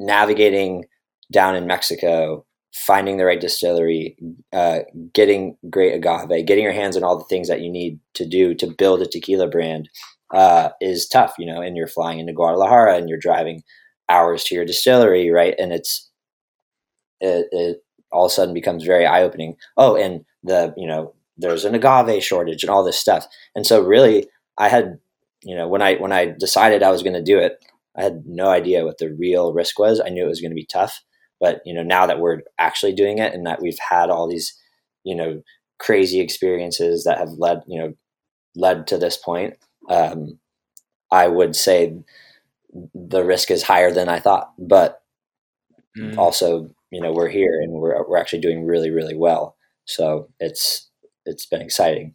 navigating down in Mexico, finding the right distillery, uh, getting great agave, getting your hands on all the things that you need to do to build a tequila brand uh, is tough, you know, and you're flying into Guadalajara and you're driving hours to your distillery, right? And it's, it, it all of a sudden becomes very eye opening. Oh, and the, you know, there's an agave shortage and all this stuff. And so really I had, you know, when I, when I decided I was going to do it, I had no idea what the real risk was. I knew it was going to be tough, but you know, now that we're actually doing it and that we've had all these, you know, crazy experiences that have led, you know, led to this point, um, I would say the risk is higher than I thought. But mm. also, you know, we're here and we're we're actually doing really really well. So it's it's been exciting.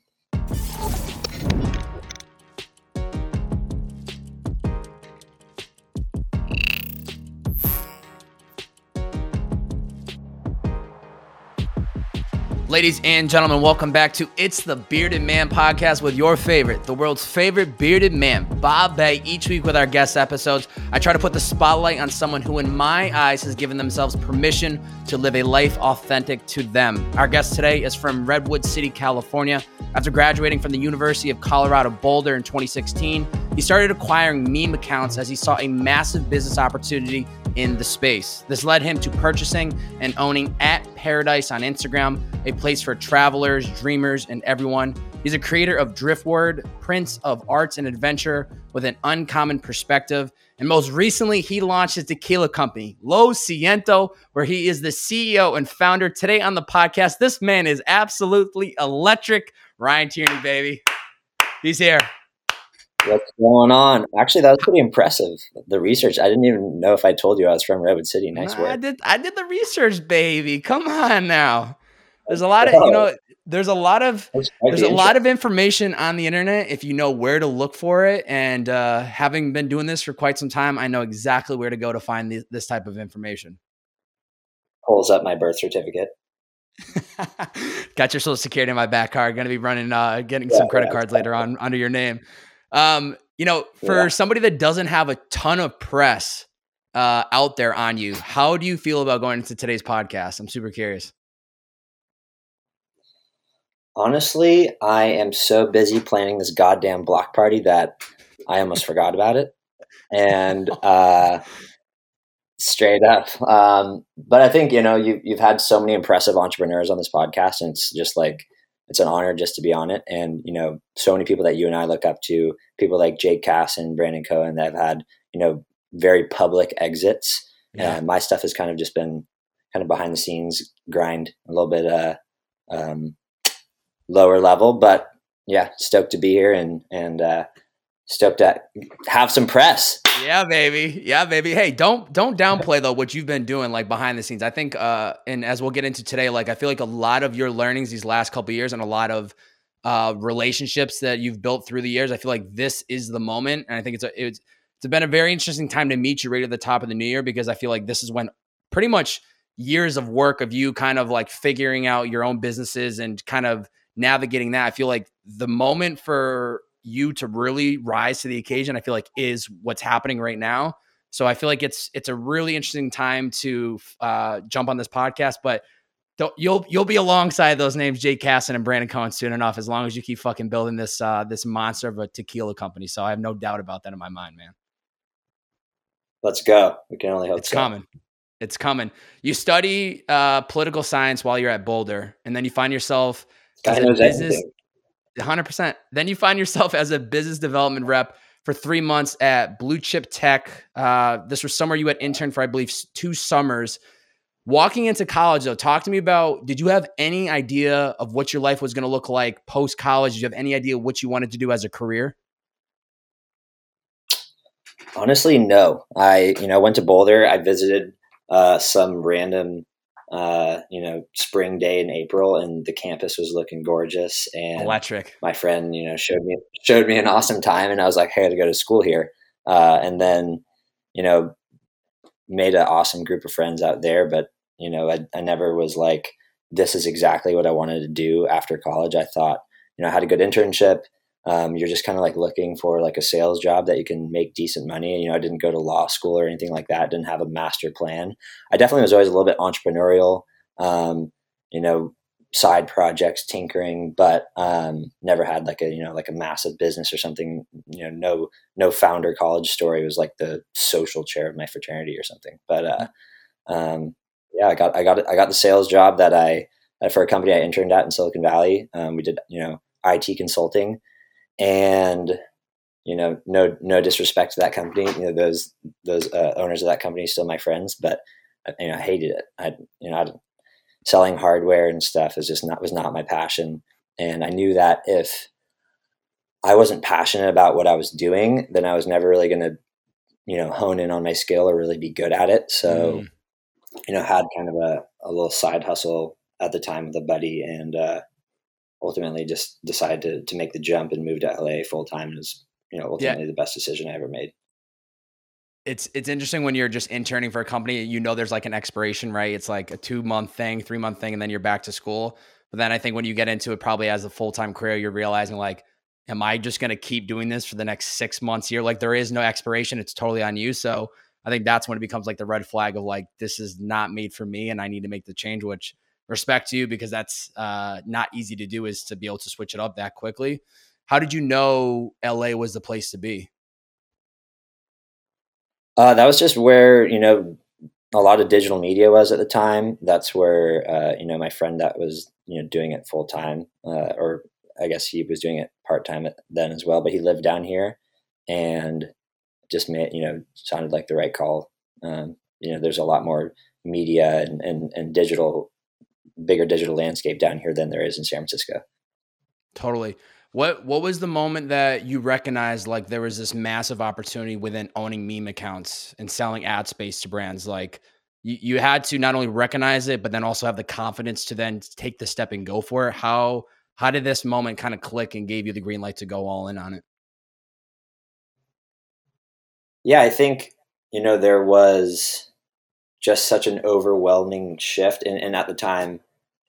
Ladies and gentlemen, welcome back to It's the Bearded Man podcast with your favorite, the world's favorite bearded man, Bob Bay. Each week with our guest episodes, I try to put the spotlight on someone who, in my eyes, has given themselves permission to live a life authentic to them. Our guest today is from Redwood City, California. After graduating from the University of Colorado Boulder in 2016, he started acquiring meme accounts as he saw a massive business opportunity in the space. This led him to purchasing and owning at Paradise on Instagram, a place for travelers, dreamers, and everyone. He's a creator of Driftword, Prince of Arts and Adventure with an uncommon perspective. And most recently, he launched his tequila company, Lo Siento, where he is the CEO and founder. Today on the podcast, this man is absolutely electric. Ryan Tierney, baby. He's here. What's going on? Actually, that was pretty impressive. The research. I didn't even know if I told you I was from Redwood City. Nice work. I did. I did the research, baby. Come on now. There's a lot of you know. There's a lot of there's a lot of information on the internet if you know where to look for it. And uh, having been doing this for quite some time, I know exactly where to go to find the, this type of information. Pulls up my birth certificate. Got your social security in my back car. Going to be running, uh, getting yeah, some credit yeah, cards later on under your name. Um, you know, for yeah. somebody that doesn't have a ton of press uh, out there on you, how do you feel about going into today's podcast? I'm super curious. Honestly, I am so busy planning this goddamn block party that I almost forgot about it. And uh, straight up. Um, but I think, you know, you, you've had so many impressive entrepreneurs on this podcast, and it's just like, it's an honor just to be on it. And, you know, so many people that you and I look up to, people like Jake Cass and Brandon Cohen that have had, you know, very public exits. Yeah. my stuff has kind of just been kind of behind the scenes grind, a little bit uh, um, lower level. But yeah, stoked to be here and, and, uh, stoked to have some press. Yeah, baby. Yeah, baby. Hey, don't don't downplay though what you've been doing like behind the scenes. I think uh and as we'll get into today, like I feel like a lot of your learnings these last couple years and a lot of uh relationships that you've built through the years, I feel like this is the moment. And I think it's a it's it's been a very interesting time to meet you right at the top of the new year because I feel like this is when pretty much years of work of you kind of like figuring out your own businesses and kind of navigating that. I feel like the moment for you to really rise to the occasion, I feel like is what's happening right now. So I feel like it's it's a really interesting time to uh, jump on this podcast, but you'll you'll be alongside those names, Jake Kassan and Brandon Cohen, soon enough, as long as you keep fucking building this uh, this monster of a tequila company. So I have no doubt about that in my mind, man. Let's go. We can only hope it's so. coming. It's coming. You study uh, political science while you're at Boulder, and then you find yourself as a business. 100%. Then you find yourself as a business development rep for three months at Blue Chip Tech. Uh, this was summer you had interned for, I believe, two summers. Walking into college, though, talk to me about did you have any idea of what your life was going to look like post college? Did you have any idea what you wanted to do as a career? Honestly, no. I, you know, went to Boulder. I visited uh, some random uh, you know, spring day in April, and the campus was looking gorgeous. And electric. My friend, you know, showed me showed me an awesome time, and I was like, "Hey, I got to go to school here." Uh, and then, you know, made an awesome group of friends out there. But you know, I, I never was like, "This is exactly what I wanted to do after college." I thought, you know, I had a good internship. Um, you're just kind of like looking for like a sales job that you can make decent money. And, you know, I didn't go to law school or anything like that. Didn't have a master plan. I definitely was always a little bit entrepreneurial. Um, you know, side projects, tinkering, but um, never had like a you know like a massive business or something. You know, no no founder college story. It was like the social chair of my fraternity or something. But uh, um, yeah, I got I got I got the sales job that I for a company I interned at in Silicon Valley. Um, we did you know IT consulting, and you know no no disrespect to that company. You know those those uh, owners of that company still my friends, but uh, you know I hated it. I you know I selling hardware and stuff is just not was not my passion and i knew that if i wasn't passionate about what i was doing then i was never really going to you know hone in on my skill or really be good at it so mm. you know had kind of a, a little side hustle at the time with a buddy and uh, ultimately just decided to, to make the jump and move to la full time was you know ultimately yeah. the best decision i ever made. It's it's interesting when you're just interning for a company you know there's like an expiration right? It's like a two month thing three month thing and then you're back to school. But then i think when you get into it probably as a full-time career you're realizing like am i just going to keep doing this for the next six months here like there is no expiration. It's totally on you. So i think that's when it becomes like the red flag of like this is not made for me and i need to make the change which respect to you because that's uh, not easy to do is to be able to switch it up that quickly how did you know la was the place to be uh, that was just where you know a lot of digital media was at the time. That's where uh, you know my friend that was you know doing it full time, uh, or I guess he was doing it part time then as well. But he lived down here, and just made you know sounded like the right call. Um, you know, there's a lot more media and, and, and digital, bigger digital landscape down here than there is in San Francisco. Totally. What what was the moment that you recognized like there was this massive opportunity within owning meme accounts and selling ad space to brands? Like you, you had to not only recognize it, but then also have the confidence to then take the step and go for it. How how did this moment kind of click and gave you the green light to go all in on it? Yeah, I think you know there was just such an overwhelming shift, and, and at the time,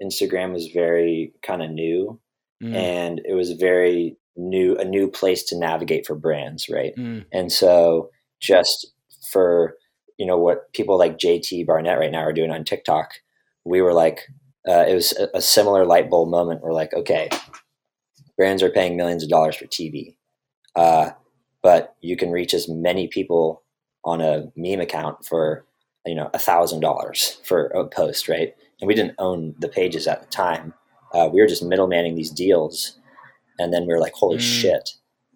Instagram was very kind of new mm. and it was very new a new place to navigate for brands right mm. and so just for you know what people like jt barnett right now are doing on tiktok we were like uh, it was a, a, similar light bulb moment we're like okay brands are paying millions of dollars for tv uh, but you can reach as many people on a meme account for you know a thousand dollars for a post right and we didn't own the pages at the time uh, we were just middlemaning these deals, and then we were like, holy mm. shit,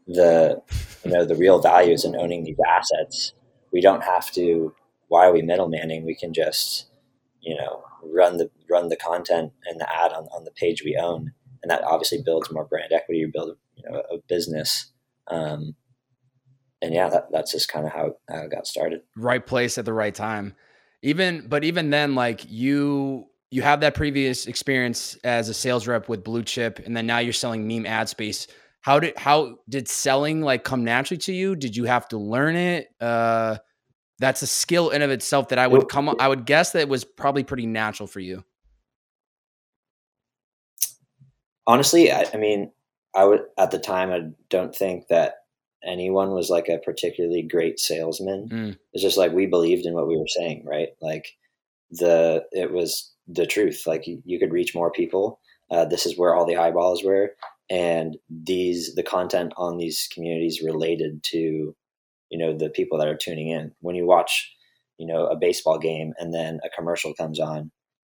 the you know the real value is in owning these assets. We don't have to. Why are we middlemaning? We can just you know run the run the content and the ad on, on the page we own, and that obviously builds more brand equity. You build you know a business. Um, and yeah, that, that's just kind of how, how it got started. Right place at the right time. Even, but even then, like you you have that previous experience as a sales rep with blue chip and then now you're selling meme ad space. How did how did selling like come naturally to you? Did you have to learn it? Uh that's a skill in of itself that i would come i would guess that was probably pretty natural for you. Honestly i, I mean i would at the time i don't think that anyone was like a particularly great salesman mm. it's just like we believed in what we were saying right like the it was the truth. Like you, you could reach more people. Uh, this is where all the eyeballs were, and these the content on these communities related to you know the people that are tuning in. When you watch you know a baseball game and then a commercial comes on,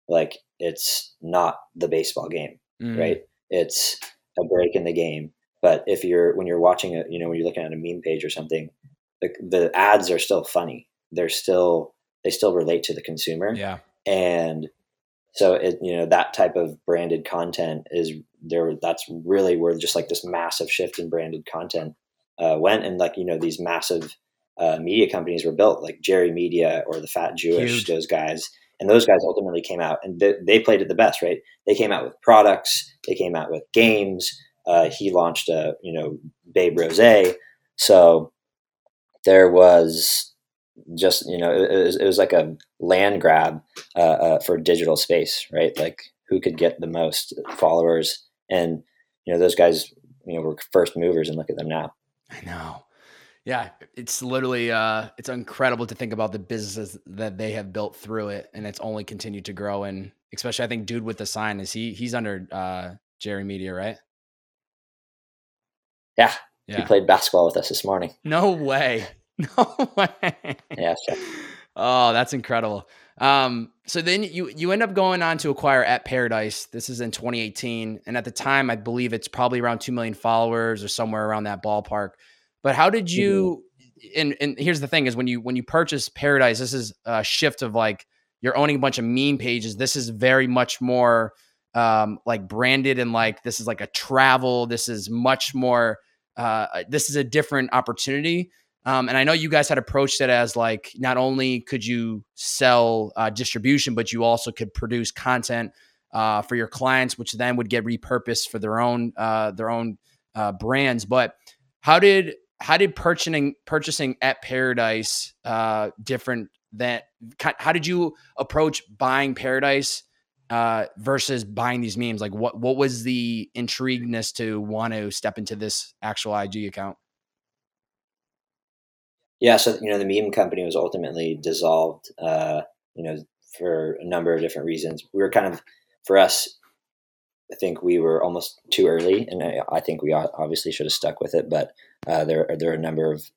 like it's not the baseball game, mm. right? It's a break in the game. But if you're when you're watching it, you know when you're looking at a meme page or something, the, the ads are still funny. They're still they still relate to the consumer. Yeah. And so it you know that type of branded content is there that's really where just like this massive shift in branded content uh, went and like you know these massive uh, media companies were built like jerry media or the fat jewish Huge. those guys and those guys ultimately came out and they, they played it the best right they came out with products they came out with games uh, he launched a you know babe rose so there was just you know it, it, was, it was, like a land grab uh, uh, for digital space right like who could get the most followers and you know those guys you know we're first movers and look at them now. I know. Yeah, it's literally uh it's incredible to think about the businesses that they have built through it and it's only continued to grow and especially I think dude with the sign is he he's under uh Jerry Media, right? Yeah. yeah. He played basketball with us this morning. No way. No way. Yeah. Sure. Oh, that's incredible. Um, so then you you end up going on to acquire at Paradise. This is in 2018, and at the time, I believe it's probably around two million followers or somewhere around that ballpark. But how did you? Mm-hmm. And and here's the thing: is when you when you purchase Paradise, this is a shift of like you're owning a bunch of meme pages. This is very much more um, like branded and like this is like a travel. This is much more. Uh, this is a different opportunity. Um, and I know you guys had approached it as like not only could you sell uh, distribution, but you also could produce content uh, for your clients, which then would get repurposed for their own uh, their own uh, brands. But how did how did purchasing purchasing at Paradise uh, different than how did you approach buying Paradise uh, versus buying these memes? Like what what was the intrigueness to want to step into this actual IG account? Yeah, so you know the meme company was ultimately dissolved. Uh, you know for a number of different reasons. We were kind of for us. I think we were almost too early, and I, I think we obviously should have stuck with it. But uh, there there are a number of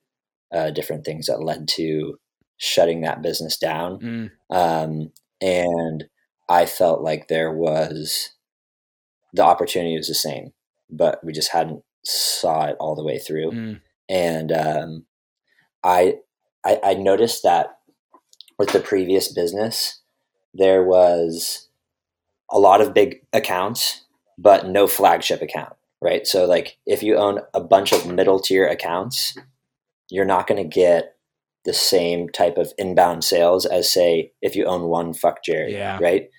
uh, different things that led to shutting that business down. Mm. Um, and I felt like there was the opportunity was the same, but we just hadn't saw it all the way through. Mm. And um, I, I, I noticed that with the previous business, there was a lot of big accounts, but no flagship account, right? So like if you own a bunch of middle tier accounts, you're not going to get the same type of inbound sales as say if you own one fuck Jerry, yeah. right?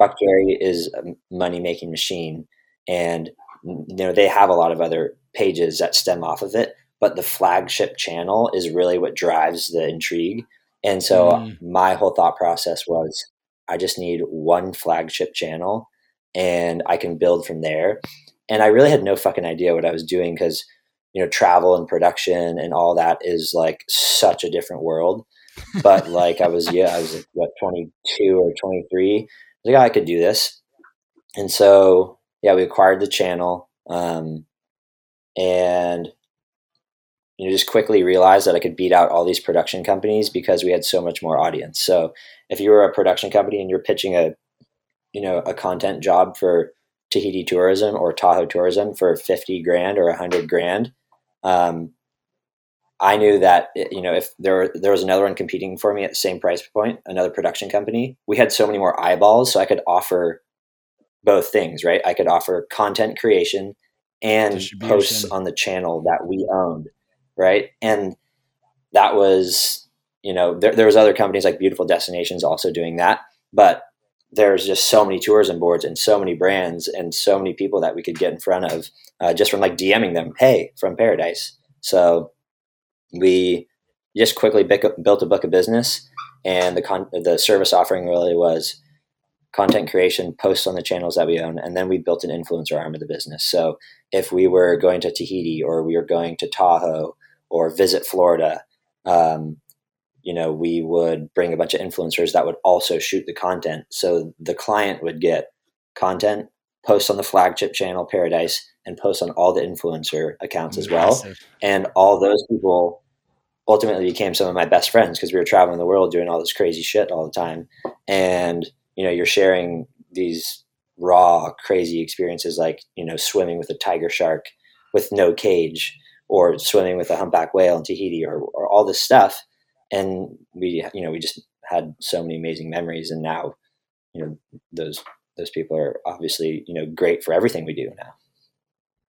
Fuck Jerry is a money making machine, and you know they have a lot of other pages that stem off of it, but the flagship channel is really what drives the intrigue. And so mm. my whole thought process was I just need one flagship channel and I can build from there. And I really had no fucking idea what I was doing because, you know, travel and production and all that is like such a different world. But like I was, yeah, I was like, what, 22 or 23. I was like, oh, I could do this. And so, yeah, we acquired the channel. Um, and you know, just quickly realized that I could beat out all these production companies because we had so much more audience. So if you were a production company and you're pitching a, you know, a content job for Tahiti tourism or Tahoe tourism for 50 grand or a 100 grand, um, I knew that, you know, if there, there was another one competing for me at the same price point, another production company, we had so many more eyeballs. So I could offer both things, right? I could offer content creation and posts on the channel that we owned right? And that was, you know, there, there was other companies like Beautiful Destinations also doing that, but there's just so many tourism boards and so many brands and so many people that we could get in front of uh, just from like DMing them, hey, from Paradise. So we just quickly built a book of business, and the con- the service offering really was content creation, posts on the channels that we own, and then we built an influencer arm of the business. So if we were going to Tahiti or we were going to Tahoe or visit Florida, um, you know, we would bring a bunch of influencers that would also shoot the content. So the client would get content, posts on the flagship channel Paradise, and post on all the influencer accounts as well. And all those people ultimately became some of my best friends because we were traveling the world doing all this crazy shit all the time. And, you know, you're sharing these raw, crazy experiences like, you know, swimming with a tiger shark with no cage or swimming with a humpback whale in Tahiti or, or all this stuff. And we, you know, we just had so many amazing memories. And now, you know, those, those people are obviously, you know, great for everything we do now.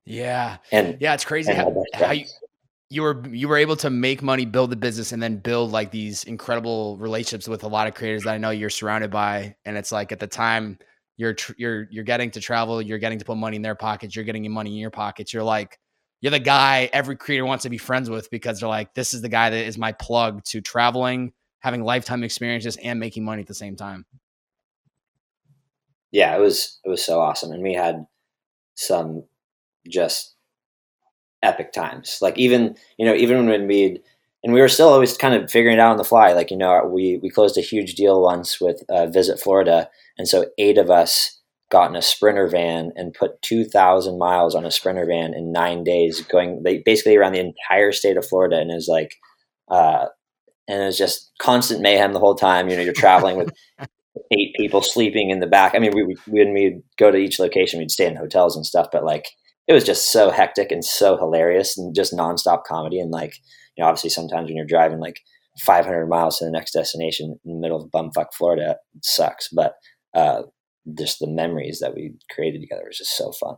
Yeah. And yeah, it's crazy how, how you, you were you were able to make money, build the business, and then build like these incredible relationships with a lot of creators that I know you're surrounded by. And it's like at the time you're tr- you're you're getting to travel, you're getting to put money in their pockets, you're getting money in your pockets. You're like you're the guy every creator wants to be friends with because they're like, this is the guy that is my plug to traveling, having lifetime experiences, and making money at the same time. Yeah, it was it was so awesome, and we had some just epic times. Like even you know even when we'd and we were still always kind of figuring it out on the fly. Like you know we we closed a huge deal once with uh, Visit Florida, and so eight of us got in a sprinter van and put 2000 miles on a sprinter van in nine days going basically around the entire state of florida and it was like uh, and it was just constant mayhem the whole time you know you're traveling with eight people sleeping in the back i mean we, we when we'd go to each location we'd stay in hotels and stuff but like it was just so hectic and so hilarious and just nonstop comedy and like you know obviously sometimes when you're driving like 500 miles to the next destination in the middle of bumfuck florida it sucks but uh, just the memories that we created together was just so fun.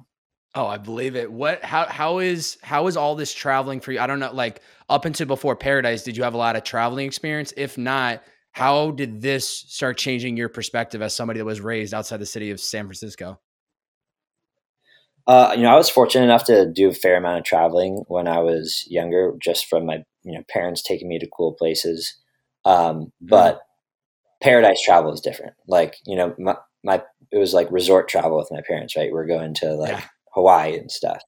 Oh, I believe it. What how how is how is all this traveling for you? I don't know like up until before Paradise, did you have a lot of traveling experience? If not, how did this start changing your perspective as somebody that was raised outside the city of San Francisco? Uh, you know, I was fortunate enough to do a fair amount of traveling when I was younger, just from my you know parents taking me to cool places. Um, but mm-hmm. Paradise travel is different. Like you know, my, my it was like resort travel with my parents, right? We're going to like yeah. Hawaii and stuff.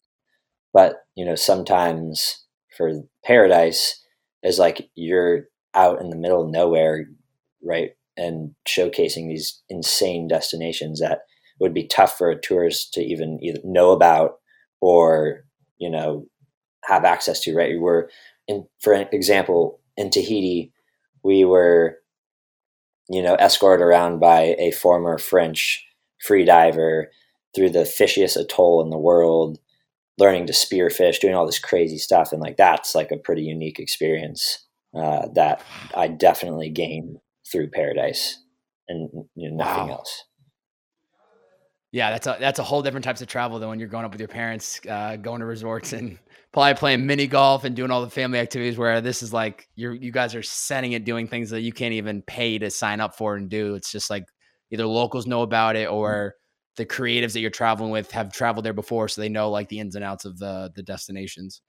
But, you know, sometimes for paradise is like you're out in the middle of nowhere, right? And showcasing these insane destinations that would be tough for a tourist to even either know about or, you know, have access to, right? We were in, for example, in Tahiti, we were you know, escorted around by a former French free diver through the fishiest atoll in the world, learning to spearfish, doing all this crazy stuff. And like, that's like a pretty unique experience uh, that I definitely gained through paradise and you know, nothing wow. else. Yeah, that's a that's a whole different types of travel than when you're going up with your parents, uh, going to resorts and probably playing mini golf and doing all the family activities where this is like you're you guys are setting it doing things that you can't even pay to sign up for and do. It's just like either locals know about it or the creatives that you're traveling with have traveled there before so they know like the ins and outs of the the destinations.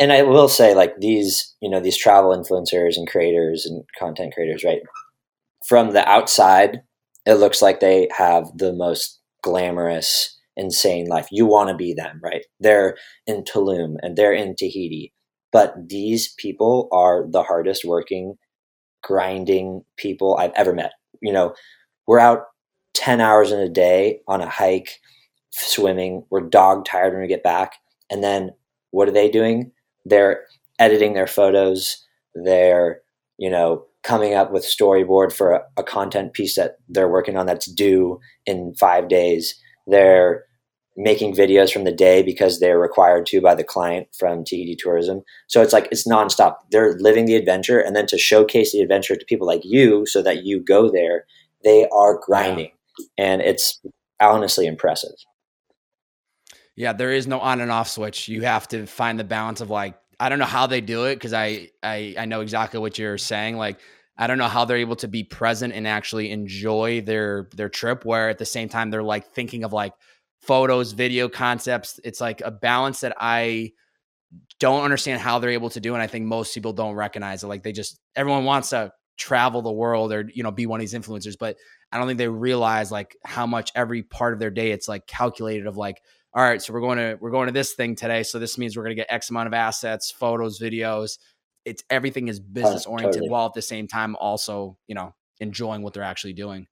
And i will say like these you know these travel influencers and creators and content creators right from the outside it looks like they have the most glamorous insane life. You want to be them, right? They're in Tulum and they're in Tahiti. But these people are the hardest working, grinding people I've ever met. You know, we're out 10 hours in a day on a hike, swimming. We're dog tired when we get back. And then what are they doing? They're editing their photos. They're, you know, coming up with storyboard for a, a content piece that they're working on that's due in five days. They're making videos from the day because they're required to by the client from TED Tourism. So it's like it's nonstop. They're living the adventure, and then to showcase the adventure to people like you, so that you go there, they are grinding, and it's honestly impressive. Yeah, there is no on and off switch. You have to find the balance of like I don't know how they do it because I, I I know exactly what you're saying. Like I don't know how they're able to be present and actually enjoy their their trip, where at the same time they're like thinking of like photos, video concepts. It's like a balance that I don't understand how they're able to do. And I think most people don't recognize it. Like they just, everyone wants to travel the world or, you know, be one of these influencers, but I don't think they realize like how much every part of their day it's like calculated of like, all right, so we're going to, we're going to this thing today. So this means we're going to get X amount of assets, photos, videos. It's everything is business oriented totally. while at the same time also, you know, enjoying what they're actually doing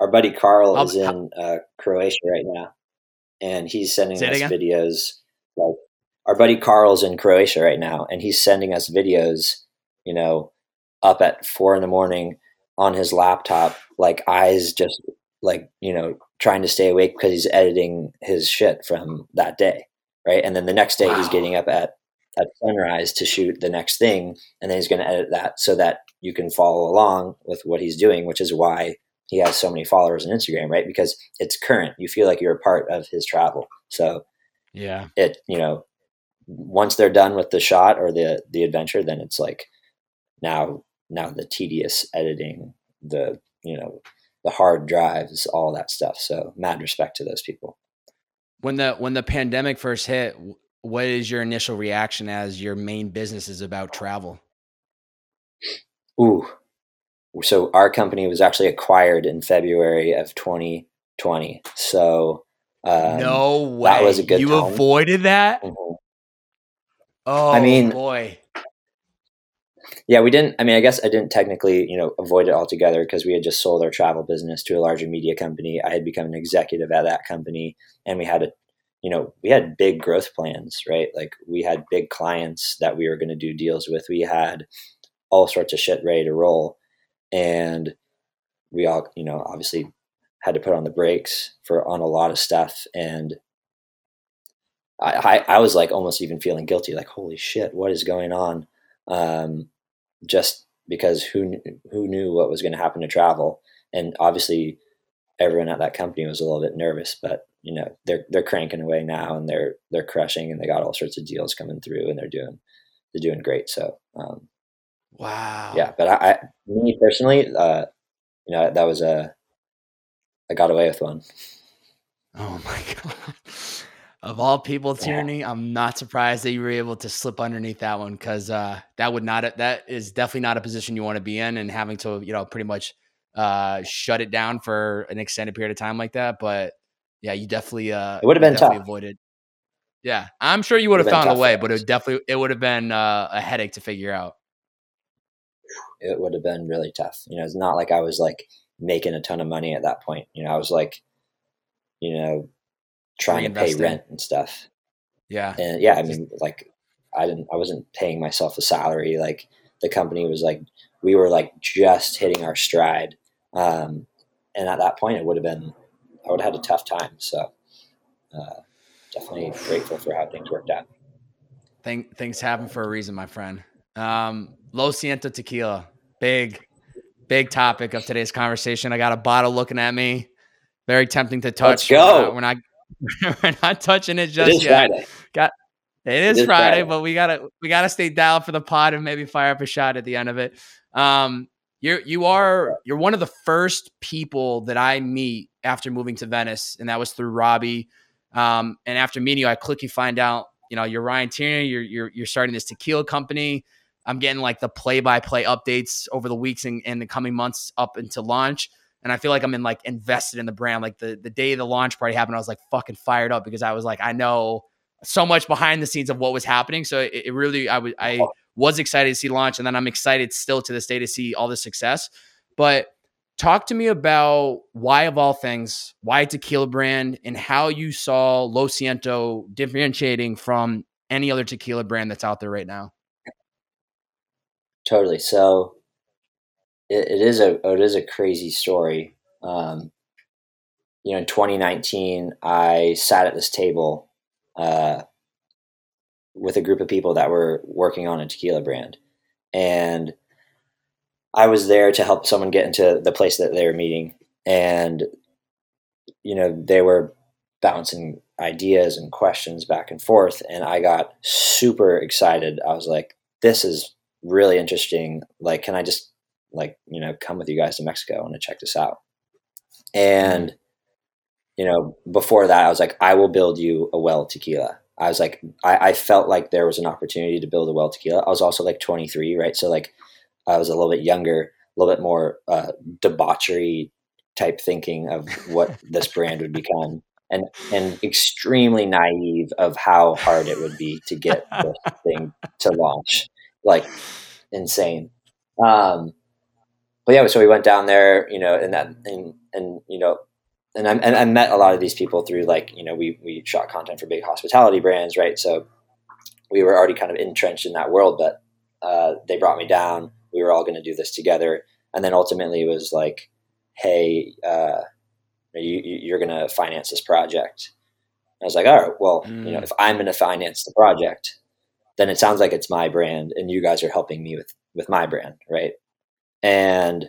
our buddy Carl I'll, is in uh, Croatia right now, and he's sending us videos. Like our buddy Carl's in Croatia right now, and he's sending us videos. You know, up at four in the morning on his laptop, like eyes just like you know trying to stay awake because he's editing his shit from that day, right? And then the next day wow. he's getting up at at sunrise to shoot the next thing, and then he's going to edit that so that you can follow along with what he's doing, which is why he has so many followers on Instagram, right? Because it's current. You feel like you're a part of his travel. So yeah, it you know once they're done with the shot or the the adventure, then it's like now now the tedious editing, the you know the hard drives, all that stuff. So mad respect to those people. When the when the pandemic first hit, what is your initial reaction as your main business is about travel? Ooh, so our company was actually acquired in February of 2020. So Um, no way. That was a good. You time. avoided that. Mm-hmm. Oh, I mean, boy. Yeah, we didn't. I mean, I guess I didn't technically, you know, avoid it altogether because we had just sold our travel business to a larger media company. I had become an executive at that company, and we had a, you know, we had big growth plans, right? Like we had big clients that we were going to do deals with. We had all sorts of shit ready to roll, and we all, you know, obviously had to put on the brakes for on a lot of stuff and I, I, was like almost even feeling guilty like holy shit what is going on um, just because who who knew what was going to happen to travel and obviously everyone at that company was a little bit nervous but you know they're they're cranking away now and they're they're crushing and they got all sorts of deals coming through and they're doing they're doing great so um, wow yeah but I, I me personally uh, you know that was a I got away with one. Oh my god! Of all people, Tierney, yeah. I'm not surprised that you were able to slip underneath that one because uh, that would not that is definitely not a position you want to be in, and having to you know pretty much uh, shut it down for an extended period of time like that. But yeah, you definitely uh, it would have been tough. Avoided. Yeah, I'm sure you would have found a way, but it definitely it would have been uh, a headache to figure out. It would have been really tough. You know, it's not like I was like making a ton of money at that point. You know, I was like, you know, trying to pay rent and stuff. Yeah. And yeah, I mean, like I didn't, I wasn't paying myself a salary. Like the company was like, we were like just hitting our stride. Um, and at that point it would have been, I would have had a tough time. So, uh, definitely grateful for how things worked out. Think, things happen for a reason, my friend. Um, Lo Siento Tequila, big, big topic of today's conversation. I got a bottle looking at me. Very tempting to touch. Let's go. Not, we're not, we're not touching it just it yet. Friday. Got it is, it is Friday, Friday, but we gotta we gotta stay down for the pod and maybe fire up a shot at the end of it. Um, you're you are you're one of the first people that I meet after moving to Venice, and that was through Robbie. Um, and after meeting you, I quickly find out, you know, you're Ryan Tierney, you're you're you're starting this tequila company. I'm getting like the play by play updates over the weeks and, and the coming months up into launch. And I feel like I'm in like invested in the brand. Like the, the day the launch party happened, I was like fucking fired up because I was like, I know so much behind the scenes of what was happening. So it, it really, I was, I was excited to see launch, and then I'm excited still to this day to see all the success. But talk to me about why, of all things, why tequila brand, and how you saw Lo Siento differentiating from any other tequila brand that's out there right now. Totally. So it, it is a it is a crazy story. Um, you know, in 2019, I sat at this table uh, with a group of people that were working on a tequila brand, and I was there to help someone get into the place that they were meeting, and you know, they were bouncing ideas and questions back and forth, and I got super excited. I was like, "This is really interesting. Like, can I just like, you know, come with you guys to Mexico? Want to check this out. And, you know, before that, I was like, I will build you a well tequila. I was like, I, I felt like there was an opportunity to build a well tequila. I was also like 23, right? So like, I was a little bit younger, a little bit more uh, debauchery type thinking of what this brand would become and and extremely naive of how hard it would be to get this thing to launch like insane. Um, but yeah, so we went down there, you know, and that, and, and, you know, and I, and I met a lot of these people through like, you know, we, we shot content for big hospitality brands, right? So we were already kind of entrenched in that world, but, uh, they brought me down. We were all going to do this together. And then ultimately it was like, Hey, uh, you, you're going to finance this project. I was like, all right, well, mm. you know, mm. if I'm going to finance the project, then it sounds like it's my brand and you guys are helping me with with my brand right and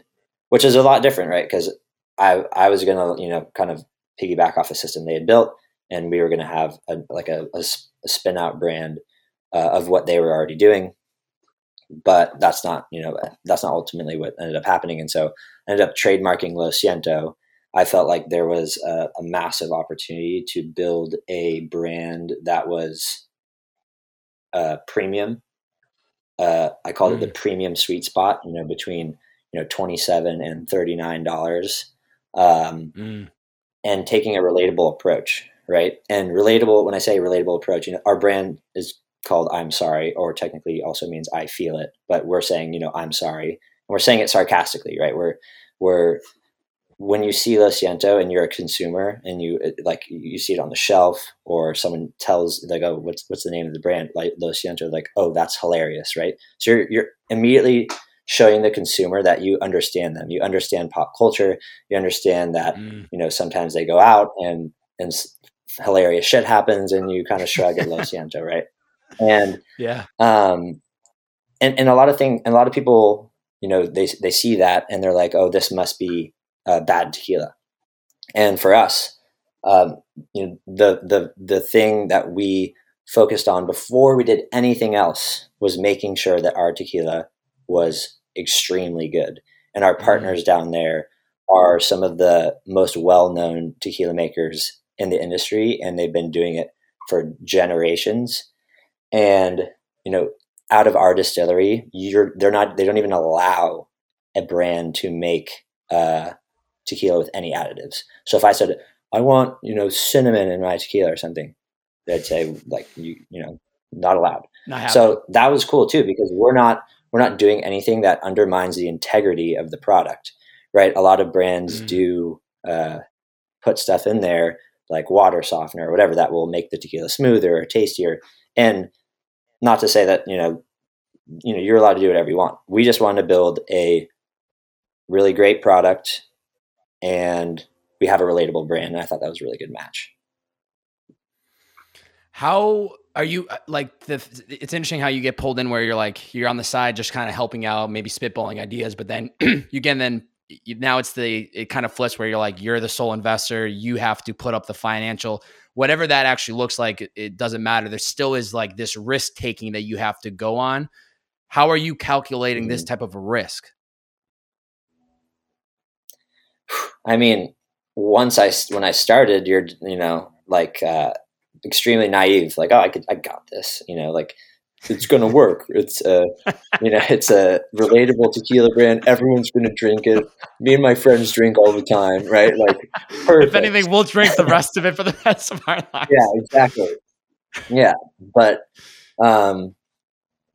which is a lot different right because i i was gonna you know kind of piggyback off a system they had built and we were gonna have a, like a, a, a spin out brand uh, of what they were already doing but that's not you know that's not ultimately what ended up happening and so I ended up trademarking lo siento i felt like there was a, a massive opportunity to build a brand that was uh, premium. Uh, I call mm. it the mm. premium sweet spot. You know, between you know twenty seven and thirty nine dollars, um, mm. and taking a relatable approach. right? And relatable. When I say relatable approach, you know, our brand is called "I'm sorry," or technically also means "I feel it," but we're saying, you know, "I'm sorry," and we're saying it sarcastically, right? We're we're when you see Lo Siento and you're a consumer and you like you see it on the shelf or someone tells like oh what's what's the name of the brand? Like Lo Siento like oh that's hilarious right? So you're, you're immediately showing the consumer that you understand them. You understand pop culture. You understand that mm. you know sometimes they go out and and hilarious shit happens and you kind of shrug at Lo Siento right? And yeah. um and and a lot of things a lot of people you know they they see that and they're like oh this must be uh, bad tequila. And for us, um, you know, the the the thing that we focused on before we did anything else was making sure that our tequila was extremely good. And our mm-hmm. partners down there are some of the most well-known tequila makers in the industry, and they've been doing it for generations. And you know, out of our distillery, you're they're not they don't even allow a brand to make uh, tequila with any additives. So if I said I want you know cinnamon in my tequila or something, they'd say like you you know not allowed. Not so that was cool too because we're not we're not doing anything that undermines the integrity of the product, right? A lot of brands mm. do uh, put stuff in there like water softener or whatever that will make the tequila smoother or tastier. And not to say that you know you know you're allowed to do whatever you want. We just want to build a really great product and we have a relatable brand. And I thought that was a really good match. How are you uh, like the it's interesting how you get pulled in where you're like you're on the side just kind of helping out maybe spitballing ideas but then you get then you, now it's the it kind of flips where you're like you're the sole investor you have to put up the financial whatever that actually looks like it, it doesn't matter there still is like this risk taking that you have to go on how are you calculating mm-hmm. this type of a risk I mean, once I when I started, you're you know like uh, extremely naive, like oh I could I got this, you know like it's going to work. It's a you know it's a relatable tequila brand. Everyone's going to drink it. Me and my friends drink all the time, right? Like perfect. if anything, we'll drink the rest of it for the rest of our lives. Yeah, exactly. Yeah, but um,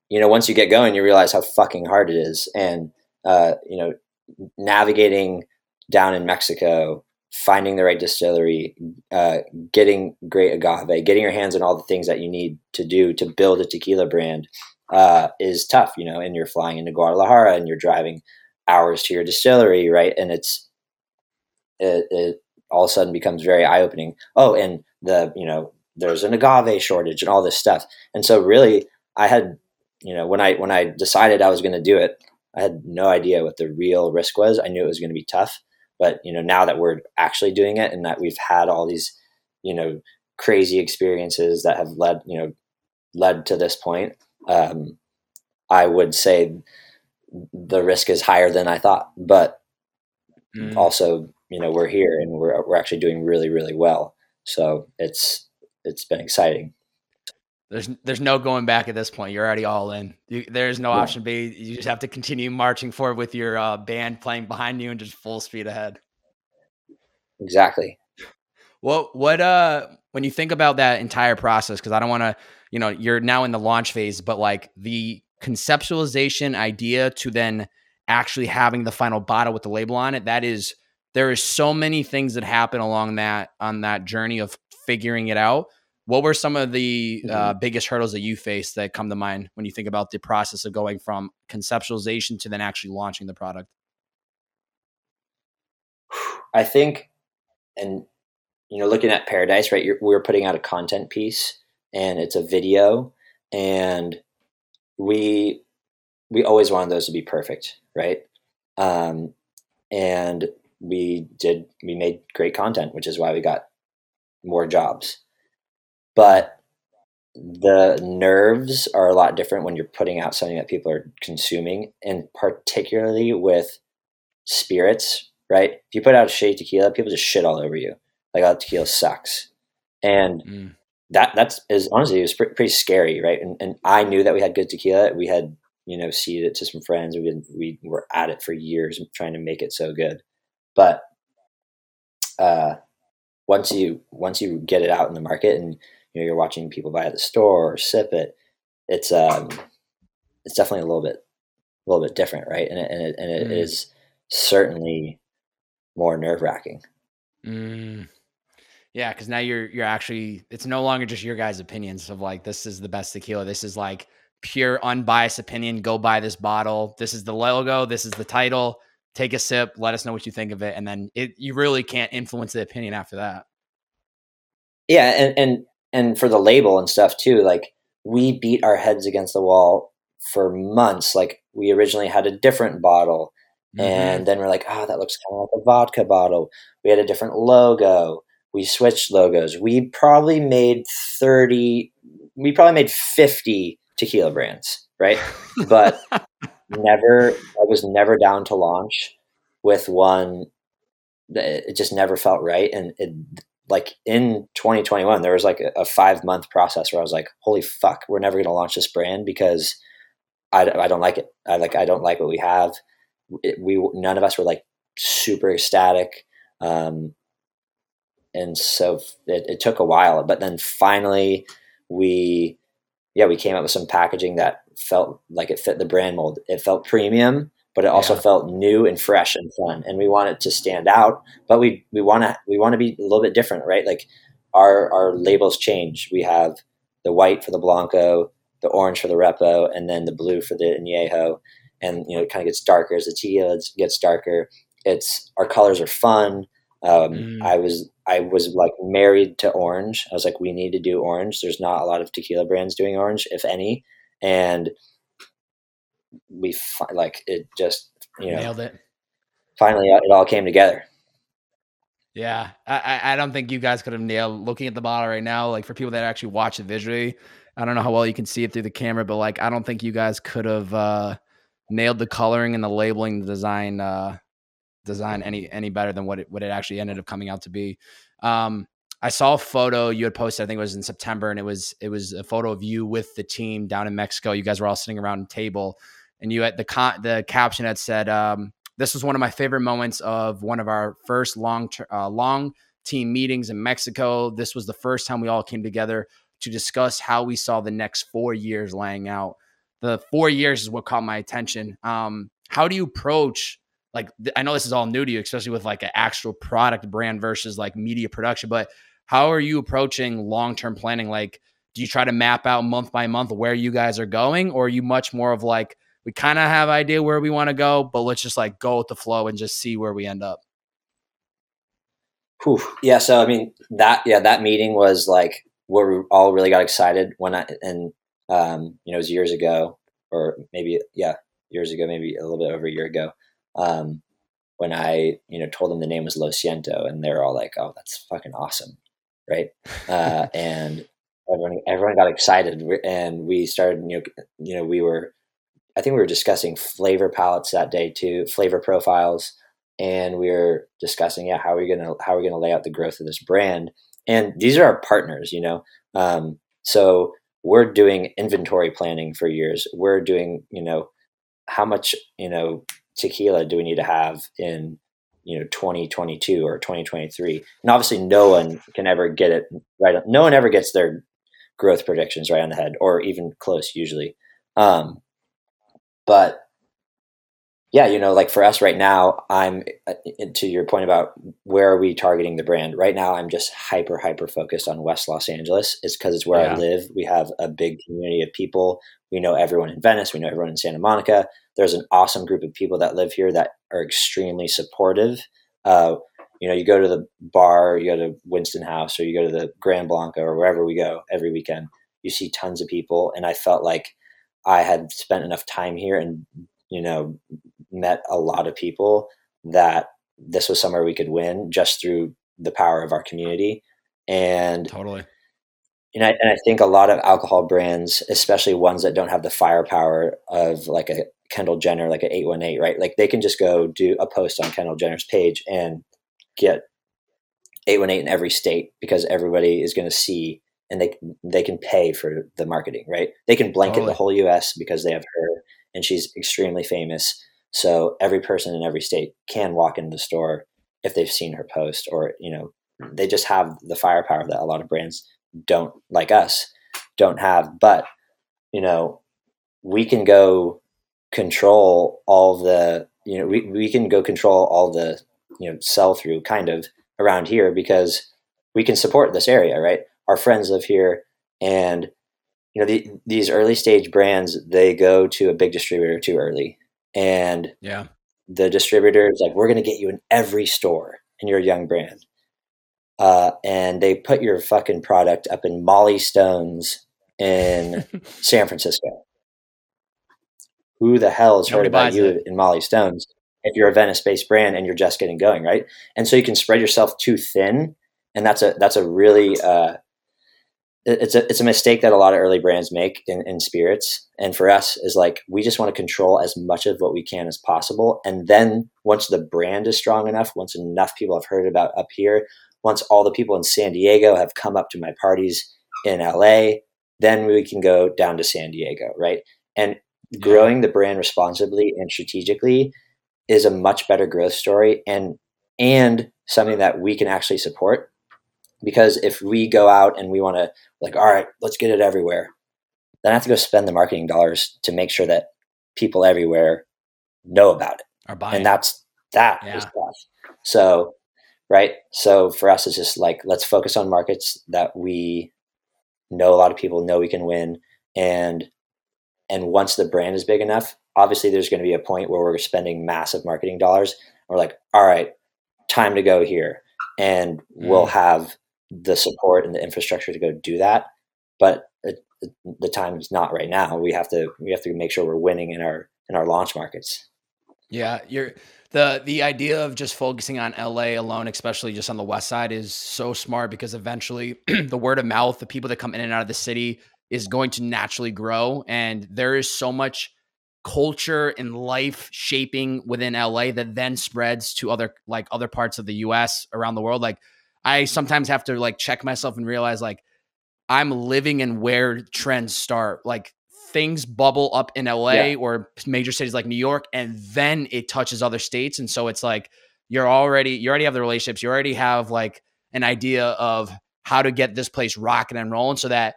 you know once you get going, you realize how fucking hard it is, and uh, you know navigating down in Mexico, finding the right distillery, uh, getting great agave, getting your hands on all the things that you need to do to build a tequila brand uh, is tough, you know, and you're flying into Guadalajara and you're driving hours to your distillery, right? And it's, it, it all of a sudden becomes very eye opening. Oh, and the, you know, there's an agave shortage and all this stuff. And so really I had, you know, when I, when I decided I was going to do it, I had no idea what the real risk was. I knew it was going to be tough. But you know, now that we're actually doing it and that we've had all these, you know, crazy experiences that have led, you know, led to this point, um, I would say the risk is higher than I thought. But mm. also, you know, we're here and we're we're actually doing really, really well. So it's it's been exciting. There's there's no going back at this point. You're already all in. You, there's no yeah. option B. You just have to continue marching forward with your uh, band playing behind you and just full speed ahead. Exactly. What what uh when you think about that entire process because I don't want to you know you're now in the launch phase but like the conceptualization idea to then actually having the final bottle with the label on it that is there is so many things that happen along that on that journey of figuring it out what were some of the uh, mm-hmm. biggest hurdles that you faced that come to mind when you think about the process of going from conceptualization to then actually launching the product? I think, and you know, looking at Paradise, right? we're putting out a content piece, and it's a video, and we we always wanted those to be perfect, right? Um, and we did. We made great content, which is why we got more jobs but the nerves are a lot different when you're putting out something that people are consuming and particularly with spirits right? If you put out a shade tequila people just shit all over you. Like oh tequila sucks. And mm. that that's is honestly it was pretty, pretty scary right? And, and i knew that we had good tequila. We had you know seeded it to some friends. We we were at it for years trying to make it so good. But uh once you once you get it out in the market and you know you're watching people buy at the store or sip it, it's um it's definitely a little bit a little bit different, right? And it, and it, and it mm. is certainly more nerve wracking. Mm. Yeah, because now you're you're actually it's no longer just your guys' opinions of like this is the best tequila. This is like pure unbiased opinion. Go buy this bottle. This is the logo. This is the title. Take a sip. Let us know what you think of it, and then it you really can't influence the opinion after that. Yeah, and and and for the label and stuff too. Like we beat our heads against the wall for months. Like we originally had a different bottle, mm-hmm. and then we're like, oh, that looks kind of like a vodka bottle. We had a different logo we switched logos. We probably made 30, we probably made 50 tequila brands, right? But never, I was never down to launch with one it just never felt right. And it, like in 2021, there was like a, a five month process where I was like, holy fuck, we're never going to launch this brand because I, I don't like it. I like, I don't like what we have. It, we, none of us were like super ecstatic. Um, and so it, it took a while, but then finally we, yeah, we came up with some packaging that felt like it fit the brand mold. It felt premium, but it also yeah. felt new and fresh and fun. And we want it to stand out, but we we want to we want to be a little bit different, right? Like our our labels change. We have the white for the blanco, the orange for the repo, and then the blue for the añejo. And you know, it kind of gets darker as the tequila gets darker. It's our colors are fun. Um, mm. I was I was like married to orange. I was like, we need to do orange. There's not a lot of tequila brands doing orange, if any, and we fi- like it just you know nailed it. Finally, it all came together. Yeah, I, I don't think you guys could have nailed looking at the bottle right now. Like for people that actually watch it visually, I don't know how well you can see it through the camera, but like I don't think you guys could have uh, nailed the coloring and the labeling, the design uh, design any any better than what it what it actually ended up coming out to be. Um, I saw a photo you had posted. I think it was in September, and it was it was a photo of you with the team down in Mexico. You guys were all sitting around a table, and you had the con- the caption had said, um, "This was one of my favorite moments of one of our first long ter- uh, long team meetings in Mexico. This was the first time we all came together to discuss how we saw the next four years laying out. The four years is what caught my attention. Um, how do you approach like I know this is all new to you, especially with like an actual product brand versus like media production. But how are you approaching long term planning? Like, do you try to map out month by month where you guys are going, or are you much more of like we kind of have idea where we want to go, but let's just like go with the flow and just see where we end up? Whew. Yeah. So I mean that yeah that meeting was like where we all really got excited when I and um, you know it was years ago or maybe yeah years ago maybe a little bit over a year ago um, when I, you know, told them the name was Lo Siento, and they're all like, "Oh, that's fucking awesome," right? Uh, and everyone, everyone got excited, and we started, you know, you know, we were, I think we were discussing flavor palettes that day too, flavor profiles, and we were discussing, yeah, how are we gonna, how are we gonna lay out the growth of this brand? And these are our partners, you know, um, so we're doing inventory planning for years. We're doing, you know, how much, you know, tequila do we need to have in you know 2022 or 2023 and obviously no one can ever get it right no one ever gets their growth predictions right on the head or even close usually um, but yeah you know like for us right now i'm uh, to your point about where are we targeting the brand right now i'm just hyper hyper focused on west los angeles it's because it's where yeah. i live we have a big community of people we know everyone in venice we know everyone in santa monica there's an awesome group of people that live here that are extremely supportive. Uh, you know, you go to the bar, you go to Winston House, or you go to the Gran Blanco, or wherever we go every weekend. You see tons of people, and I felt like I had spent enough time here and you know met a lot of people that this was somewhere we could win just through the power of our community. And totally and I, and I think a lot of alcohol brands, especially ones that don't have the firepower of like a Kendall Jenner, like an 818, right? Like they can just go do a post on Kendall Jenner's page and get 818 in every state because everybody is going to see and they they can pay for the marketing, right? They can blanket totally. the whole US because they have her and she's extremely famous. So every person in every state can walk into the store if they've seen her post or, you know, they just have the firepower that a lot of brands don't like us don't have. But you know, we can go control all the you know we, we can go control all the you know sell through kind of around here because we can support this area right our friends live here. And you know the, these early stage brands they go to a big distributor too early. And yeah. the distributor is like we're going to get you in every store and you're a young brand. Uh, and they put your fucking product up in Mollie Stone's in san francisco. Who the hell has heard about you it. in Mollie Stone's if you're a venice-based brand and you're just getting going right? And so you can spread yourself too thin. And that's a that's a really uh, it's a it's a mistake that a lot of early brands make in, in spirits. And for us is like we just want to control as much of what we can as possible. And then once the brand is strong enough once enough people have heard about up here once all the people in san diego have come up to my parties in la then we can go down to san diego right? And growing the brand responsibly and strategically is a much better growth story and and something that we can actually support because if we go out and we want to like all right let's get it everywhere then i have to go spend the marketing dollars to make sure that people everywhere know about it Are buying. and that's that yeah. is tough so right so for us it's just like let's focus on markets that we know a lot of people know we can win and and once the brand is big enough obviously there's going to be a point where we're spending massive marketing dollars we're like all right time to go here and we'll mm. have the support and the infrastructure to go do that. But it, the time is not right now. We have to we have to make sure we're winning in our in our launch markets. Yeah, you're the the idea of just focusing on LA alone, especially just on the west side, is so smart because eventually the word of mouth, the people that come in and out of the city, is going to naturally grow, and there is so much culture and life shaping within LA that then spreads to other like other parts of the US around the world. Like I sometimes have to like check myself and realize like I'm living in where trends start. Like things bubble up in LA yeah. or major cities like New York, and then it touches other states. And so it's like you're already you already have the relationships, you already have like an idea of how to get this place rocking and rolling so that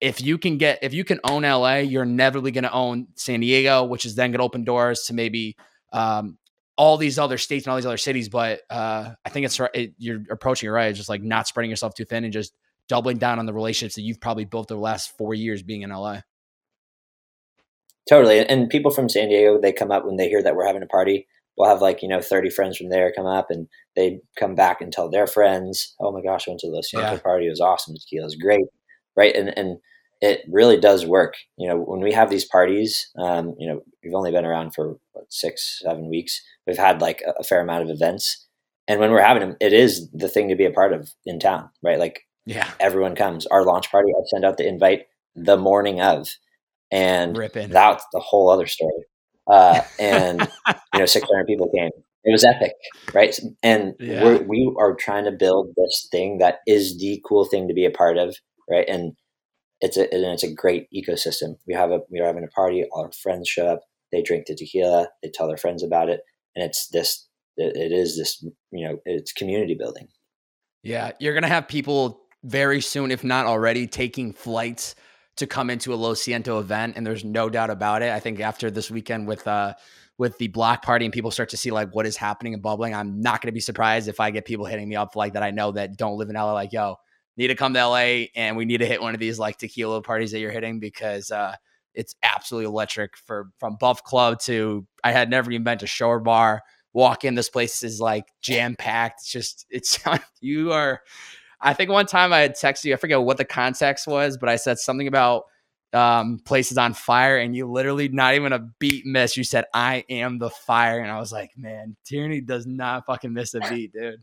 if you can get if you can own LA, you're inevitably going to own San Diego, which is then going to open doors to maybe um, all these other states and all these other cities. But uh, I think it's it, you're approaching it right. It's just like not spreading yourself too thin and just doubling down on the relationships that you've probably built the last four years being in LA. Totally. And people from San Diego, they come up when they hear that we're having a party. We'll have like, you know, 30 friends from there come up and they come back and tell their friends, oh my gosh, I went to the Los yeah. party. It was awesome. Tequila was great. Right. And, and it really does work. You know, when we have these parties, um, you know, we've only been around for what, six, seven weeks. We've had like a, a fair amount of events, and when we're having them, it is the thing to be a part of in town, right? Like, yeah, everyone comes. Our launch party, I send out the invite the morning of, and Ripping. that's the whole other story. Uh, and you know, six hundred people came. It was epic, right? And yeah. we're, we are trying to build this thing that is the cool thing to be a part of, right? And it's a and it's a great ecosystem. We have a we're having a party. All our friends show up. They drink the tequila. They tell their friends about it, and it's this. it, it is this. You know, it's community building. Yeah, you're gonna have people very soon, if not already, taking flights to come into a Lo Siento event, and there's no doubt about it. I think after this weekend with uh with the block party and people start to see like what is happening and bubbling, I'm not to be surprised if I get people hitting me up like that I know that don't live in LA. Like, yo, need to come to LA and we need to hit one of these like tequila parties that you're hitting because uh, it's absolutely electric for from Buff Club to I had never even been to Shore Bar. Walk in, this place is like jam packed. It's just it's you are. I think one time I had texted you. I forget what the context was, but I said something about um, places on fire, and you literally not even a beat miss. You said, "I am the fire," and I was like, "Man, Tierney does not fucking miss a beat, dude.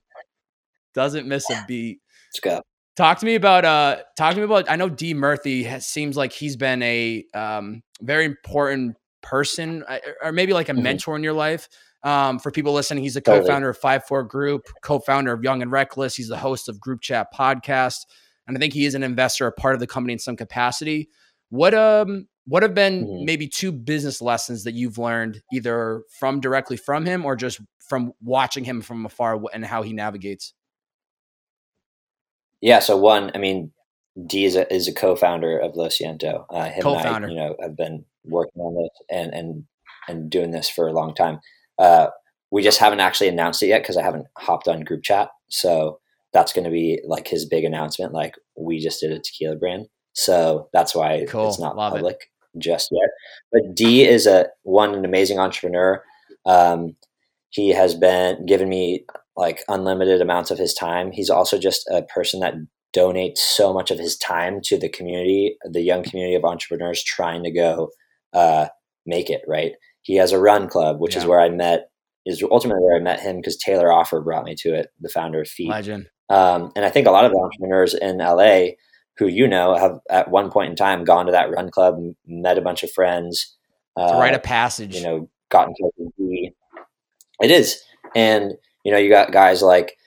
Doesn't miss a beat." Let's go. Talk to me about uh talk to me about I know D Murphy has, seems like he's been a um very important person uh, or maybe like a mm-hmm. mentor in your life. Um, for people listening, he's a co-founder of Five Four Group, co-founder of Young and Reckless. He's the host of Group Chat podcast, and I think he is an investor, a part of the company in some capacity. What um what have been mm-hmm. maybe two business lessons that you've learned either from directly from him or just from watching him from afar and how he navigates? Yeah. So one, I mean, D is a, is a co-founder of Lo Siento. Uh, him Co-founder. and I, you know, have been working on this and and and doing this for a long time. Uh, we just haven't actually announced it yet because I haven't hopped on group chat. So that's going to be like his big announcement. Like we just did a tequila brand, so that's why Cool. it's not Love it. public just yet. But D is a one an amazing entrepreneur. Um, he has been giving me like unlimited amounts of his time. He's also just a person that donates so much of his time to the community, the young community of entrepreneurs trying to go uh, make it. Right. He has a run club, which is where I met. Is ultimately where I met him because Taylor Offer brought me to it, the founder of Feat. Legend. Um, and I think a lot of the entrepreneurs in LA who you know have at one point in time gone to that run club, met a bunch of friends, It's a uh, rite of passage. you know, gotten with D. It is. And, you know, you got guys like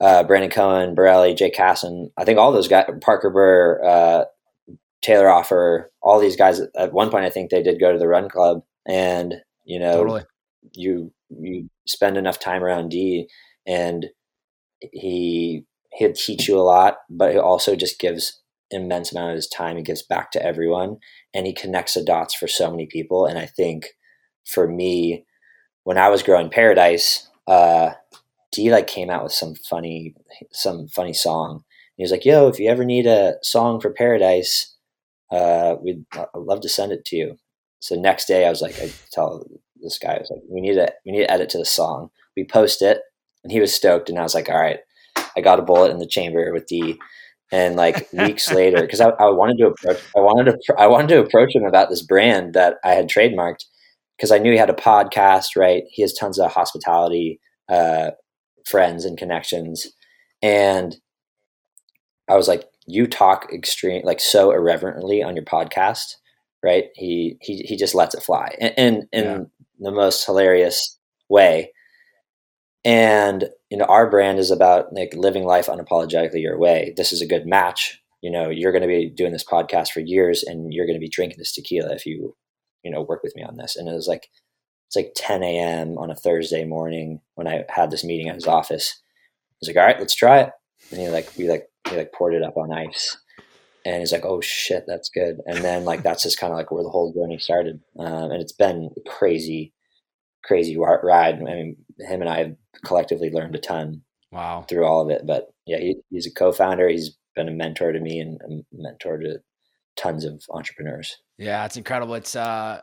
uh, Brandon Cohen, Borelli, Jake Kassan. I think all those guys, Parker Burr, uh, Taylor Offer, all these guys at one point, I think they did go to the run club. And, you know, totally. you you spend enough time around D and he he'll teach you a lot, but he also just gives immense amount of his time. He gives back to everyone and he connects the dots for so many people. And I think for me, when I was growing Paradise, uh, D like came out with some funny some funny song. He was like, "Yo, if you ever need a song for Paradise, uh, we'd I'd love to send it to you." So next day, I was like, I tell this guy, I was like, "We need to we need to edit to the song." We post it, and he was stoked, and I was like, "All right, I got a bullet in the chamber with D." And like weeks later, because I, I wanted to approach, I wanted to I wanted to approach him about this brand that I had trademarked because I knew he had a podcast, right? He has tons of hospitality uh, friends and connections, and I was like, "You talk extreme, like so irreverently on your podcast, right?" He he he just lets it fly, and in, in Yeah. the most hilarious way. And you know, our brand is about like living life unapologetically your way. This is a good match. You know, you're going to be doing this podcast for years, and you're going to be drinking this tequila if you, you know, work with me on this. And it was like, it's like 10 a.m. on a Thursday morning when I had this meeting at his office. Was like, all right, let's try it. And he like, we like, he like poured it up on ice. And he's like, oh shit, that's good. And then like, that's just kind of like where the whole journey started. Um, and it's been a crazy, crazy ri- ride. I mean, him and I have collectively learned a ton Wow. through all of it. But yeah, he, he's a co-founder. He's been a mentor to me and a mentor to tons of entrepreneurs. Yeah, it's incredible. It's uh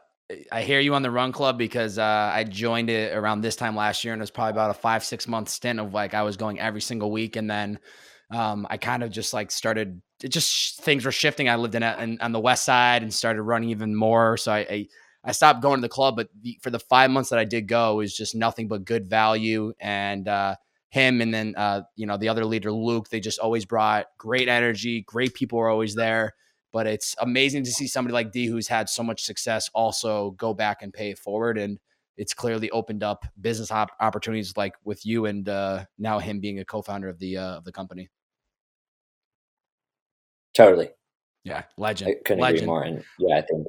I hear you on the run club because uh I joined it around this time last year and it was probably about a five, six month stint of like I was going every single week and then um I kind of just like started it just things were shifting. I lived in, a, in on the west side and started running even more. So I, I I stopped going to the club, but the, for the five months that I did go, was just nothing but good value. And uh, him and then uh, you know the other leader, Luke, they just always brought great energy. Great people were always there. But it's amazing to see somebody like D, who's had so much success, also go back and pay it forward. And it's clearly opened up business op- opportunities like with you and uh, now him being a co-founder of the uh, of the company. Totally. Yeah, legend. I couldn't legend. agree more. And yeah, I think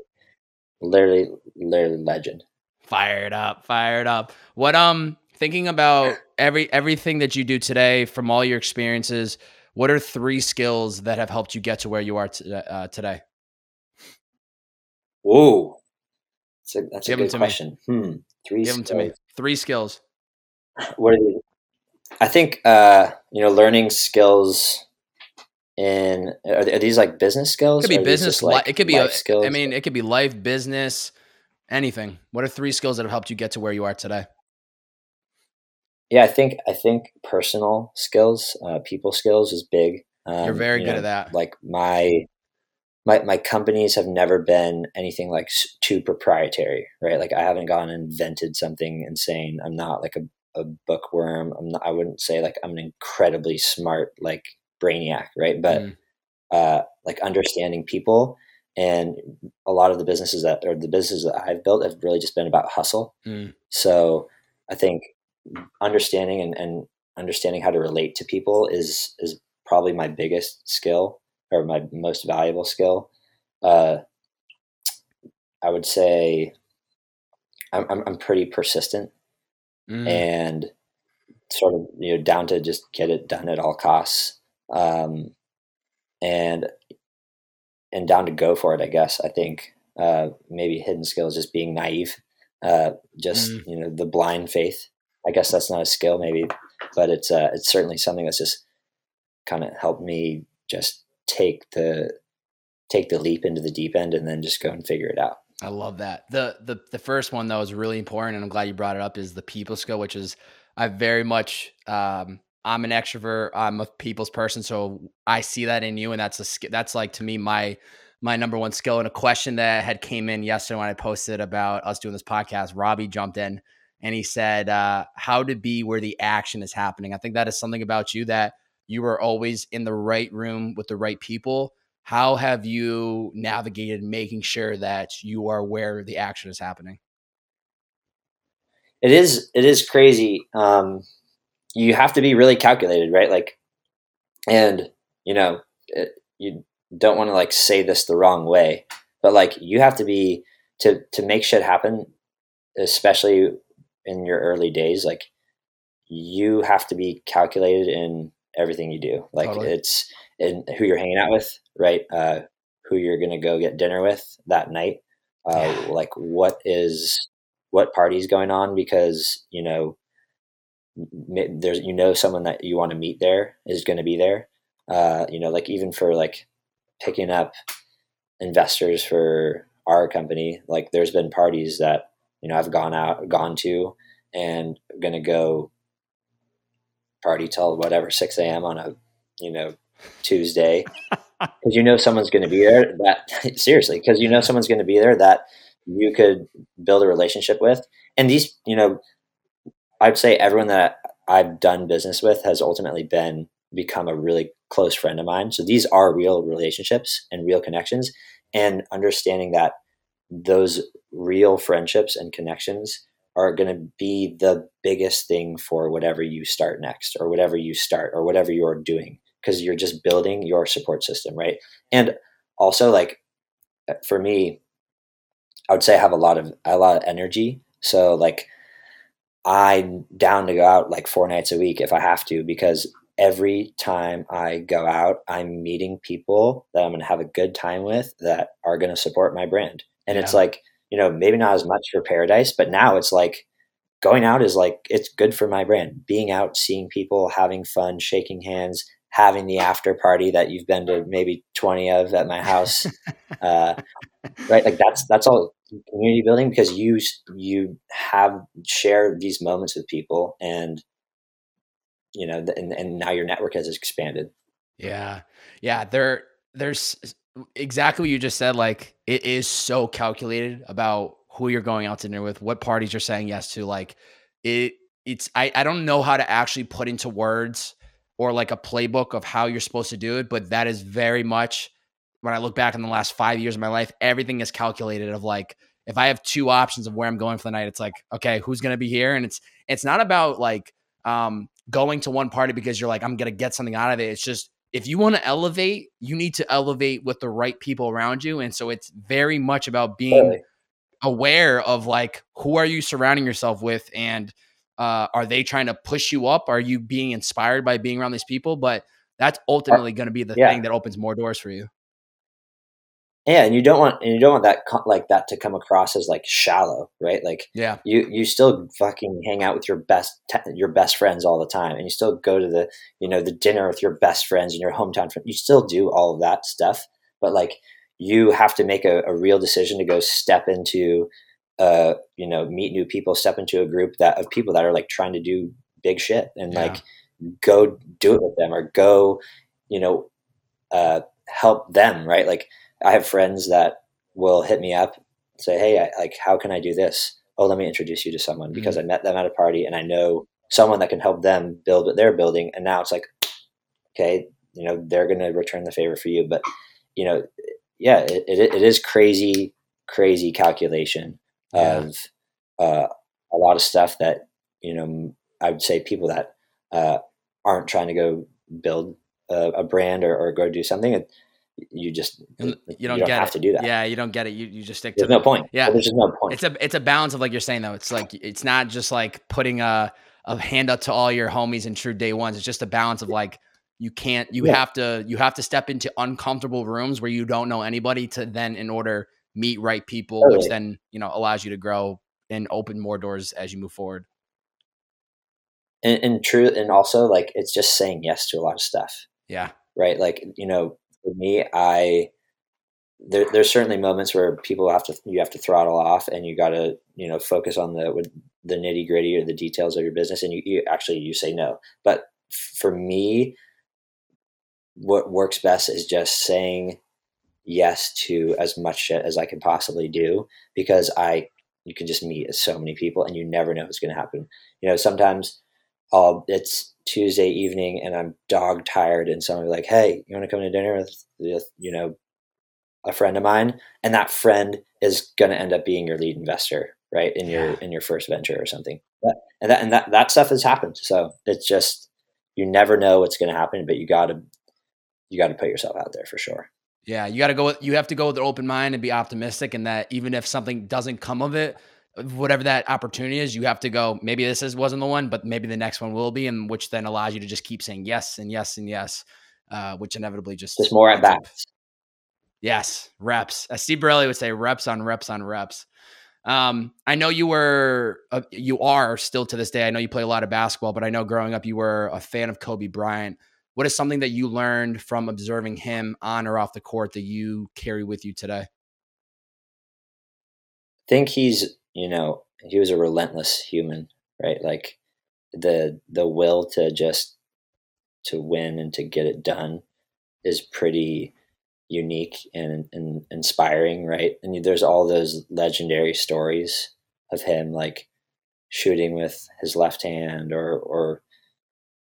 literally, literally legend. fired up fired up what um thinking about every everything that you do today from all your experiences what are three skills that have helped you get to where you are t- uh, today Whoa. That's a, that's a Give good to me. question. Hmm. Three give them to me skills. three skills What are these? I think, uh, you know, learning skills in, are, are these like business skills? it skills? could be or are these business li- like it could be a, skills. i mean it could be life business anything what are three skills that have helped you get to where you are today yeah, I think, I think personal skills, uh, people skills is big. Um, you're very you good know, at that like my my my companies have never been anything like too proprietary right like i haven't gone and invented something insane i'm not like a, a bookworm i'm not i wouldn't say like i'm an incredibly smart like brainiac right but Mm. uh like understanding people and a lot of the businesses that or the businesses that i've built have really just been about hustle Mm. so i think understanding and, and understanding how to relate to people is is probably my biggest skill or my most valuable skill. Uh, I would say I'm, I'm, I'm pretty persistent Mm. and sort of you know down to just get it done at all costs. Um, and and down to go for it. I guess I think uh, maybe hidden skill is just being naive, uh, just mm. you know the blind faith. I guess that's not a skill, maybe, but it's uh, it's certainly something that's just kind of helped me just take the take the leap into the deep end and then just go and figure it out. I love that. The the the first one though is really important, and I'm glad you brought it up. Is the people skill, which is I very much um, I'm an extrovert. I'm a people's person, so I see that in you, and that's a that's like to me my my number one skill. And a question that had came in yesterday when I posted about us doing this podcast, Robbie jumped in and he said, uh, "How to be where the action is happening." I think that is something about you that you are always in the right room with the right people. How have you navigated making sure that you are where the action is happening? It is it is crazy. Um, you have to be really calculated, right? Like, and you know, it, you don't want to like say this the wrong way, but like you have to be to to make shit happen, especially in your early days. Like, you have to be calculated in everything you do. Like, totally. it's in who you're hanging out with, right? Uh, who you're gonna go get dinner with that night. Uh, yeah. Like, what is what party's going on because you know there's you know someone that you want to meet there is going to be there uh, you know like even for like picking up investors for our company like there's been parties that you know i've gone out gone to and going to go party till whatever 6 a.m on a you know tuesday. Because you know someone's going to be there that seriously because you know someone's going to be there that you could build a relationship with. And these you know I'd say everyone that I've done business with has ultimately been become a really close friend of mine. So these are real relationships and real connections. And understanding that those real friendships and connections are going to be the biggest thing for whatever you start next or whatever you start or whatever you're doing because you're just building your support system, right? And also like for me I would say I have a lot of a lot of energy. So like I'm down to go out like four nights a week if I have to, because every time I go out, I'm meeting people that I'm going to have a good time with that are going to support my brand. And yeah. it's like, you know, maybe not as much for Paradise, but now it's like going out is like, it's good for my brand. Being out, seeing people, having fun, shaking hands, having the after party that you've been to maybe 20 of at my house. uh, right. Like that's, that's all community building because you you have shared these moments with people and you know and, and now your network has expanded yeah yeah there there's exactly what you just said like it is so calculated about who you're going out to dinner with what parties you're saying yes to like it it's I, I don't know how to actually put into words or like a playbook of how you're supposed to do it but that is very much when I look back in the last five years of my life, everything is calculated of like, if I have two options of where I'm going for the night, it's like, okay, who's to be here? And it's, it's not about like, um, going to one party because you're like, I'm to get something out of it. It's just, if you want to elevate, you need to elevate with the right people around you. And so it's very much about being aware of like, who are you surrounding yourself with? And, uh, are they trying to push you up? Are you being inspired by being around these people? But that's ultimately going to be the yeah. thing that opens more doors for you. Yeah, and you don't want and you don't want that like that to come across as like shallow, right? Like, yeah, you you still fucking hang out with your best your best friends all the time, and you still go to the you know the dinner with your best friends and your hometown friends. You still do all of that stuff, but like you have to make a, a real decision to go step into, uh, you know, meet new people, step into a group that of people that are like trying to do big shit, and yeah. like go do it with them or go, you know, uh, help them, right? Like I have friends that will hit me up, say, "Hey, I, like, how can I do this?" Oh, let me introduce you to someone mm-hmm. because I met them at a party and I know someone that can help them build what they're building. And now it's like, okay, you know, they're going to return the favor for you. But you know, yeah, it, it, it is crazy, crazy calculation yeah. of uh, a lot of stuff that you know. I would say people that uh, aren't trying to go build a, a brand or, or, go do something. It, you just you don't, you don't have it. to do that. Yeah, you don't get it. You you just stick there's to no point. Yeah, there's just no point. It's a it's a balance of like you're saying though. It's like it's not just like putting a a hand up to all your homies and true day ones. It's just a balance of like you can't you Yeah. have to you have to step into uncomfortable rooms where you don't know anybody to then in order meet right people which then you know allows you to grow and open more doors as you move forward and, and true and also like it's just saying yes to a lot of stuff yeah right like you know for me i there, there's certainly moments where people have to you have to throttle off and you got to you know focus on the the nitty gritty or the details of your business and you, you actually you say no. But for me what works best is just saying yes to as much shit as i can possibly do because i you can just meet so many people and you never know what's going to happen. You know sometimes I'll, it's tuesday evening and i'm dog tired and someone like hey you want to come to dinner with, with you know a friend of mine? And that friend is going to end up being your lead investor right in your Yeah. in your first venture or something. That- and that and that, that stuff has happened. So it's just you never know what's going to happen but you got to you got to put yourself out there for sure. Yeah you got to go with, you have to go with an open mind and be optimistic and that even if something doesn't come of it whatever that opportunity is you have to go maybe this is wasn't the one but maybe the next one will be and which then allows you to just keep saying yes and yes and yes uh, which inevitably just just more at bats Yes, reps. As Steve Borelli would say, reps on reps on reps. Um, I know you were, uh, you are still to this day. I know you play a lot of basketball, but I know growing up you were a fan of Kobe Bryant. What is something that you learned from observing him on or off the court that you carry with you today? I think he's you know he was a relentless human right? Like the the will to just to win and to get it done is pretty unique and, and inspiring right? And there's all those legendary stories of him like shooting with his left hand or or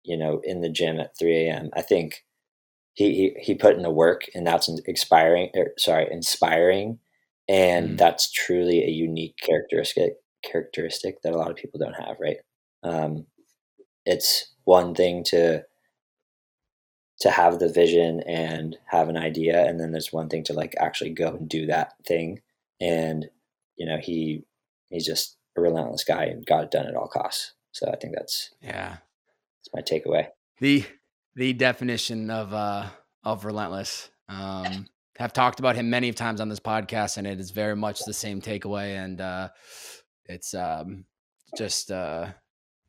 you know in the gym at 3 a.m i think he, he he put in the work and that's inspiring er, sorry inspiring and Mm. that's truly a unique characteristic characteristic that a lot of people don't have right um, it's one thing to to have the vision and have an idea and then there's one thing to like actually go and do that thing and you know he he's just a relentless guy and got it done at all costs so i think that's Yeah, that's my takeaway the the definition of uh of relentless. Um, have talked about him many times on this podcast, and it is very much the same takeaway. And uh, it's um, just uh,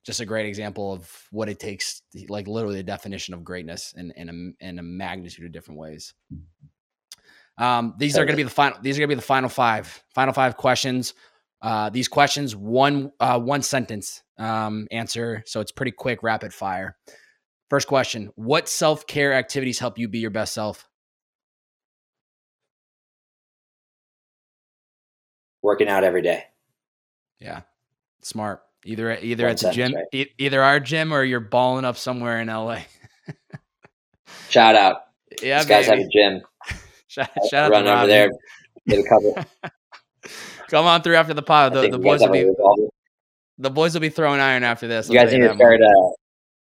just a great example of what it takes, like literally the definition of greatness in in a, in a magnitude of different ways. Um, these are going to be the final. These are going to be the final five. Final five questions. Uh, these questions, one uh, one sentence um, answer, so it's pretty quick, rapid fire. First question: What self care activities help you be your best self? Working out every day Yeah, smart. Either either One at the gym, right? e- either our gym, or you're balling up somewhere in LA. shout out yeah, these guys have a gym Shout, shout out run over there get a couple Come on through after the pod. The, the boys will be the boys will be throwing iron after this. you guys need to start uh,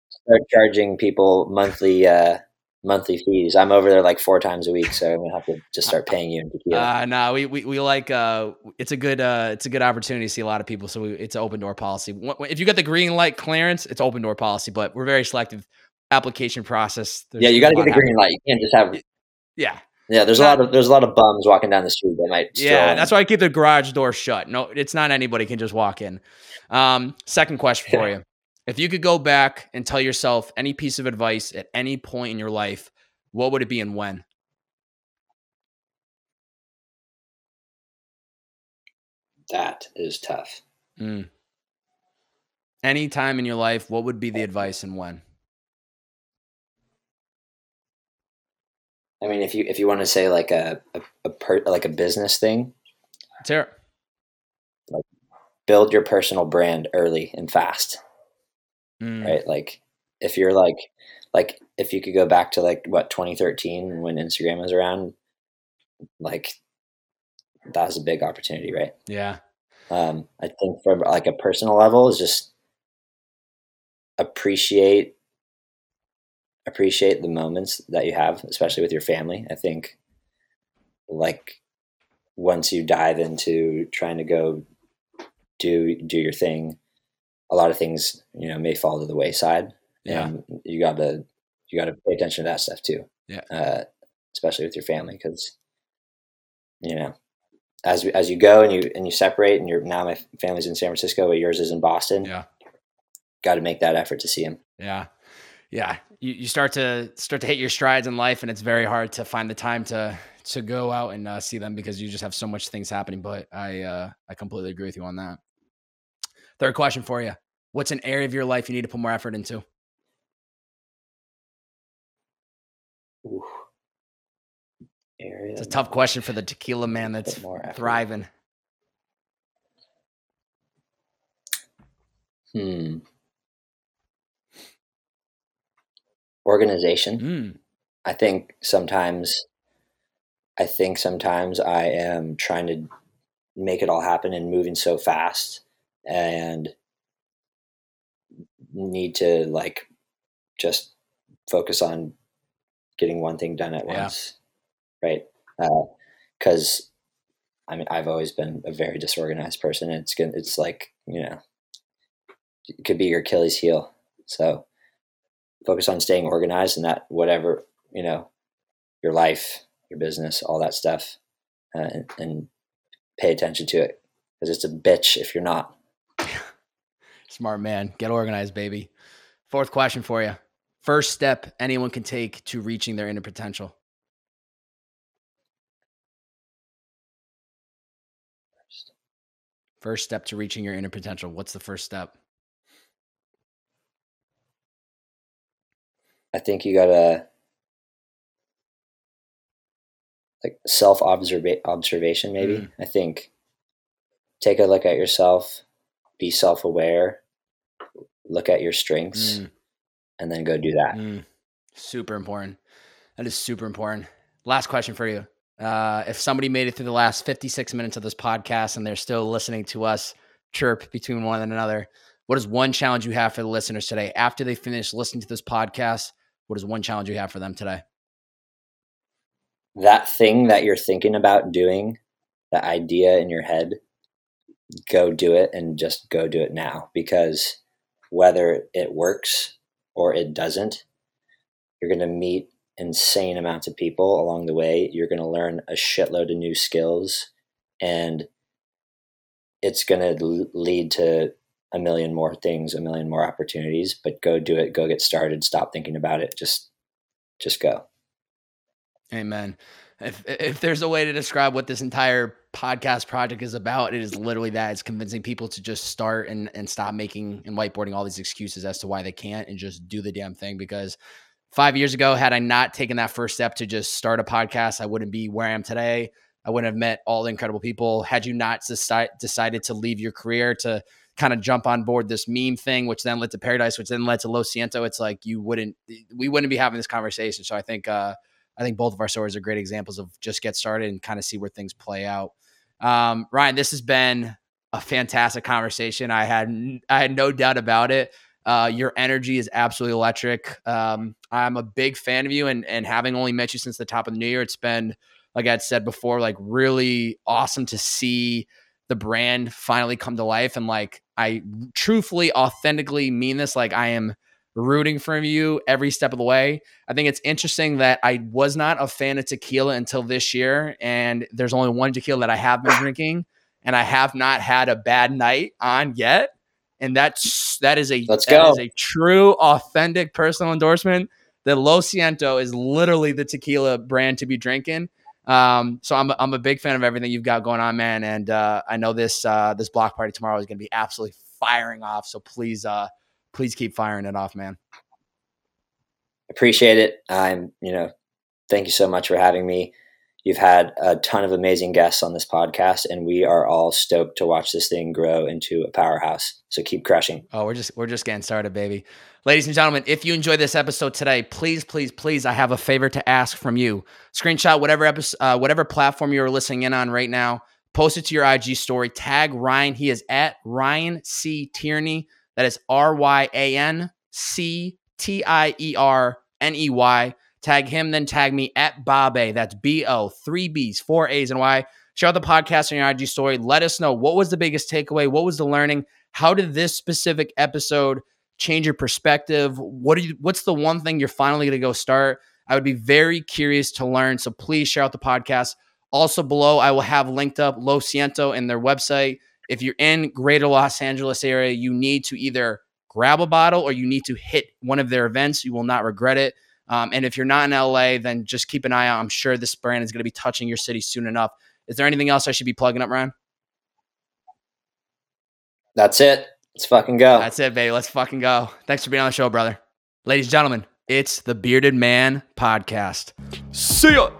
start charging people monthly uh monthly fees i'm over there like four times a week so i'm gonna have to just start paying you in tequila Uh, no, we, we we like uh, it's a good uh, it's a good opportunity to see a lot of people. So we, it's an open door policy. If you got the green light clearance, it's open door policy. But we're very selective application process. There's yeah you got to get the green light you can't just have Yeah, yeah there's a lot of there's a lot of bums walking down the street that might yeah. That's why I keep the garage door shut. No, it's not anybody can just walk in. Um, second question for you: If you could go back and tell yourself any piece of advice at any point in your life, what would it be and when? that is tough Mm. Any time in your life, what would be the advice and when? i mean if you if you want to say like a a, a per, like a business thing Let's hear build your personal brand early and fast Mm. right like if you're like like if you could go back to like what 2013 when instagram was around like that was a big opportunity right Yeah. um i think from like a personal level is just appreciate appreciate the moments that you have especially with your family i think like once you dive into trying to go do do your thing a lot of things you know may fall to the wayside Yeah. and you got to you got to pay attention to that stuff too. Yeah. Uh, especially with your family, because you know, as as you go and you and you separate, and you're now my family's in San Francisco, but yours is in Boston. Yeah. Got to make that effort to see them. Yeah. Yeah. You, you start to start to hit your strides in life and it's very hard to find the time to to go out and uh, see them because you just have so much things happening. But I uh, I completely agree with you on that. Third question for you: What's an area of your life you need to put more effort into? Ooh. Area. It's a tough question for the tequila man that's thriving. Hmm. Organization. Mm, I think sometimes, I think sometimes I am trying to make it all happen and moving so fast and need to like just focus on getting one thing done at Yeah. once. Right. Because I mean, I've always been a very disorganized person. And it's good. It's like, you know, it could be your Achilles heel. So focus on staying organized and that whatever, you know, your life, your business, all that stuff, uh, and, and pay attention to it because it's a bitch if you're not. Smart man. Get organized, baby. Fourth question for you: First step anyone can take to reaching their inner potential. First step to reaching your inner potential. What's the first step? I think you gotta like self observation. Maybe Mm. I think take a look at yourself, be self aware, look at your strengths, Mm. and then go do that. Mm, super important. That is super important. Last question for you. Uh, if somebody made it through the last 56 minutes of this podcast and they're still listening to us chirp between one and another, what is one challenge you have for the listeners today? After they finish listening to this podcast, what is one challenge you have for them today? That thing that you're thinking about doing, that idea in your head, go do it and just go do it now because whether it works or it doesn't, you're going to meet insane amounts of people along the way. You're going to learn a shitload of new skills and it's going to lead to a million more things, a million more opportunities, but go do it, go get started, stop thinking about it, just just go. Amen. If if there's a way to describe what this entire podcast project is about, it is literally that. It's convincing people to just start and and stop making and whiteboarding all these excuses as to why they can't and just do the damn thing because five years ago, had I not taken that first step to just start a podcast, I wouldn't be where I am today. I wouldn't have met all the incredible people. Had you not deci- decided to leave your career to kind of jump on board this meme thing, which then led to Paradise, which then led to Lo Siento, it's like you wouldn't, we wouldn't be having this conversation. So I think, uh, I think both of our stories are great examples of just get started and kind of see where things play out. Um, Ryan, this has been a fantastic conversation. I had, I had no doubt about it. Uh, your energy is absolutely electric. Um, I'm a big fan of you, and and having only met you since the top of the new year, it's been like I'd said before, like really awesome to see the brand finally come to life. And like I truthfully, authentically mean this. Like I am rooting for you every step of the way. I think it's interesting that I was not a fan of tequila until this year, and there's only one tequila that I have been drinking, and I have not had a bad night on yet and that's that is a Let's go. a true authentic personal endorsement The Lo Siento is literally the tequila brand to be drinking. Um, so I'm I'm a big fan of everything you've got going on, man. And uh, I know this uh, this block party tomorrow is going to be absolutely firing off. So please uh, please keep firing it off, man. Appreciate it. I'm you know, thank you so much for having me. You've had a ton of amazing guests on this podcast, and we are all stoked to watch this thing grow into a powerhouse. So keep crushing. Oh, we're just we're just getting started, baby. Ladies and gentlemen, if you enjoyed this episode today, please, please, please, I have a favor to ask from you. Screenshot whatever episode, uh, whatever platform you're listening in on right now. Post it to your IG story. Tag Ryan. He is at Ryan C Tierney. That is R Y A N C T I E R N E Y. Tag him, then tag me at Bobe. That's B O, three B's, four A's, and Y. Share out the podcast on your IG story. Let us know what was the biggest takeaway? What was the learning? How did this specific episode change your perspective? What are you what's the one thing you're finally going to go start? I would be very curious to learn. So please share out the podcast. Also below, I will have linked up Lo Siento and their website. If you're in greater Los Angeles area, you need to either grab a bottle or you need to hit one of their events. You will not regret it. Um, and if you're not in LA, then just keep an eye out. I'm sure this brand is going to be touching your city soon enough. Is there anything else I should be plugging up, Ryan? That's it. Let's fucking go. That's it, baby. Let's fucking go. Thanks for being on the show, brother. Ladies and gentlemen, it's the Bearded Man Podcast. See ya.